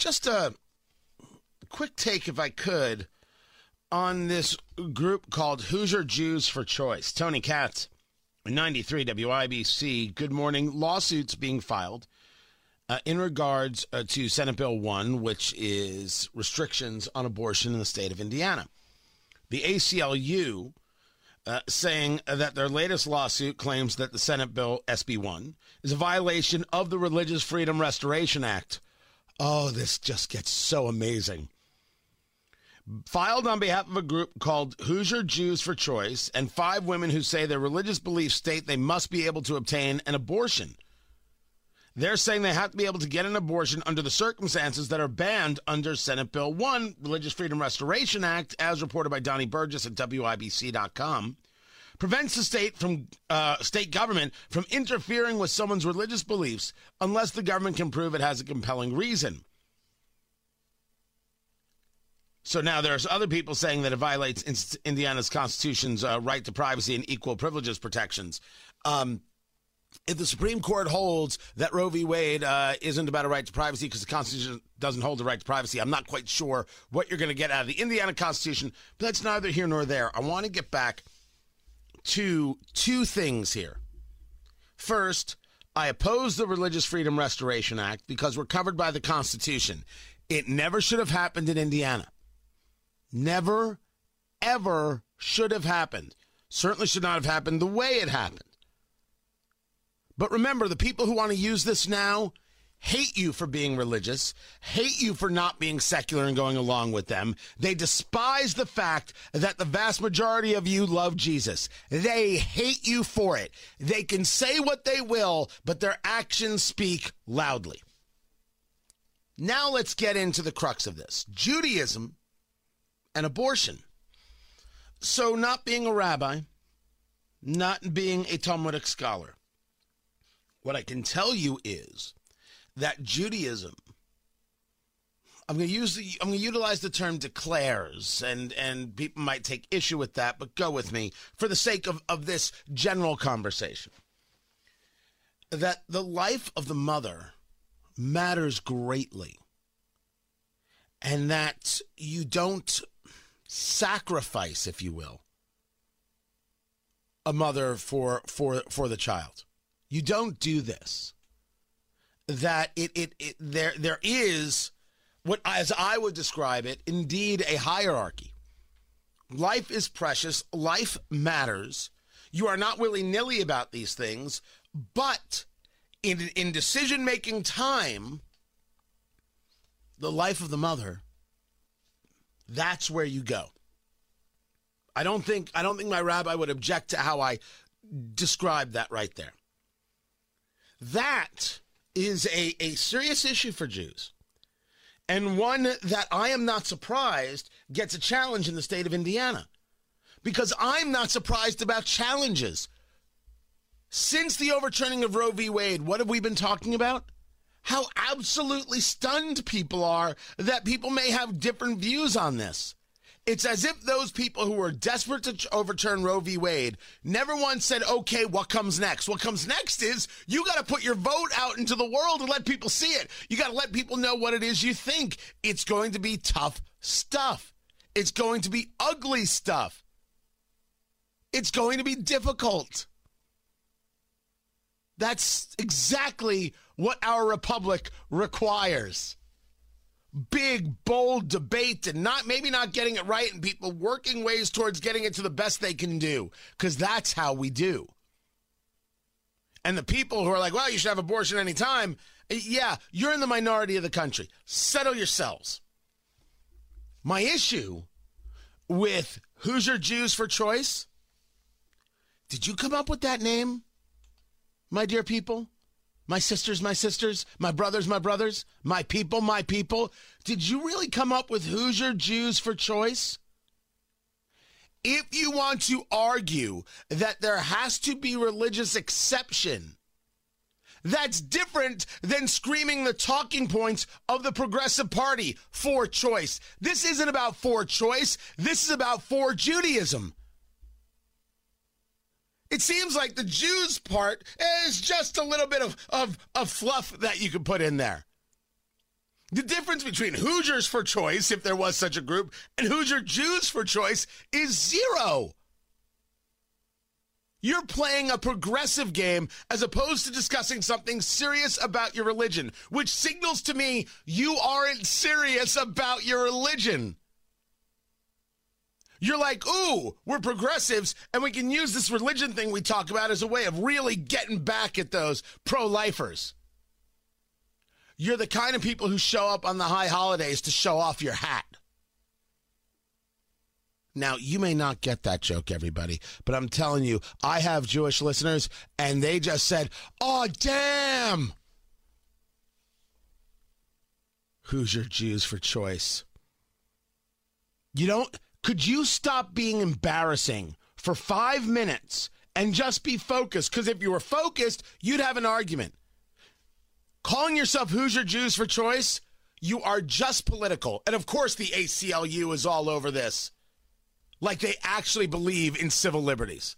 just a quick take, if I could, on this group called Hoosier Jews for Choice. Tony Katz, 93 WIBC. Good morning. Lawsuits being filed uh, in regards uh, to Senate Bill 1, which is restrictions on abortion in the state of Indiana. The ACLU uh, saying that their latest lawsuit claims that the Senate Bill SB 1 is a violation of the Religious Freedom Restoration Act. Oh, this just gets so amazing. Filed on behalf of a group called Hoosier Jews for Choice and five women who say their religious beliefs state they must be able to obtain an abortion. They're saying they have to be able to get an abortion under the circumstances that are banned under Senate Bill 1, Religious Freedom Restoration Act, as reported by Donnie Burgess at WIBC.com. Prevents the state from uh, state government from interfering with someone's religious beliefs unless the government can prove it has a compelling reason. So now there's other people saying that it violates Indiana's Constitution's uh, right to privacy and equal privileges protections. Um, if the Supreme Court holds that Roe v. Wade uh, isn't about a right to privacy because the Constitution doesn't hold the right to privacy, I'm not quite sure what you're going to get out of the Indiana Constitution, but that's neither here nor there. I want to get back to two things here. First, I oppose the Religious Freedom Restoration Act because we're covered by the Constitution. It never should have happened in Indiana. Never, ever should have happened. Certainly should not have happened the way it happened. But remember, the people who want to use this now hate you for being religious, hate you for not being secular and going along with them. They despise the fact that the vast majority of you love Jesus. They hate you for it. They can say what they will, but their actions speak loudly. Now let's get into the crux of this Judaism and abortion. So, not being a rabbi, not being a Talmudic scholar, what I can tell you is that Judaism, I'm going to use the, I'm going to utilize the term declares, and and people might take issue with that, but go with me for the sake of, of this general conversation. That the life of the mother matters greatly, and that you don't sacrifice, if you will, a mother for for for the child. You don't do this. That it, it, it there there is what as I would describe it, indeed a hierarchy. Life is precious, life matters. You are not willy nilly about these things, but in, in decision making time, the life of the mother, that's where you go. I don't think I don't think my rabbi would object to how I described that right there. That is a, a serious issue for Jews. And one that I am not surprised gets a challenge in the state of Indiana. Because I'm not surprised about challenges. Since the overturning of Roe v. Wade, what have we been talking about? How absolutely stunned people are that people may have different views on this. It's as if those people who were desperate to overturn Roe v. Wade never once said, okay, what comes next? What comes next is you got to put your vote out into the world and let people see it. You got to let people know what it is you think. It's going to be tough stuff, it's going to be ugly stuff, it's going to be difficult. That's exactly what our republic requires big, bold debate and not maybe not getting it right and people working ways towards getting it to the best they can do because that's how we do. And the people who are like, well, you should have abortion anytime. Yeah, you're in the minority of the country. Settle yourselves. My issue with Hoosier Jews for Choice, did you come up with that name, my dear people? My sisters, my sisters, my brothers, my brothers, my people, my people. Did you really come up with Hoosier Jews for choice? If you want to argue that there has to be religious exception, that's different than screaming the talking points of the Progressive Party for choice. This isn't about for choice. This is about for Judaism. It seems like the Jews part is just a little bit of, of, of fluff that you could put in there. The difference between Hoosiers for Choice, if there was such a group, and Hoosier Jews for Choice is zero. You're playing a progressive game as opposed to discussing something serious about your religion, which signals to me you aren't serious about your religion. You're like, ooh, we're progressives, and we can use this religion thing we talk about as a way of really getting back at those pro lifers. You're the kind of people who show up on the high holidays to show off your hat. Now, you may not get that joke, everybody, but I'm telling you, I have Jewish listeners, and they just said, oh, damn. Who's your Jews for choice. You don't, could you stop being embarrassing for five minutes and just be focused? Because if you were focused, you'd have an argument. Calling yourself Hoosier Jews for choice, you are just political. And of course, the ACLU is all over this. Like they actually believe in civil liberties.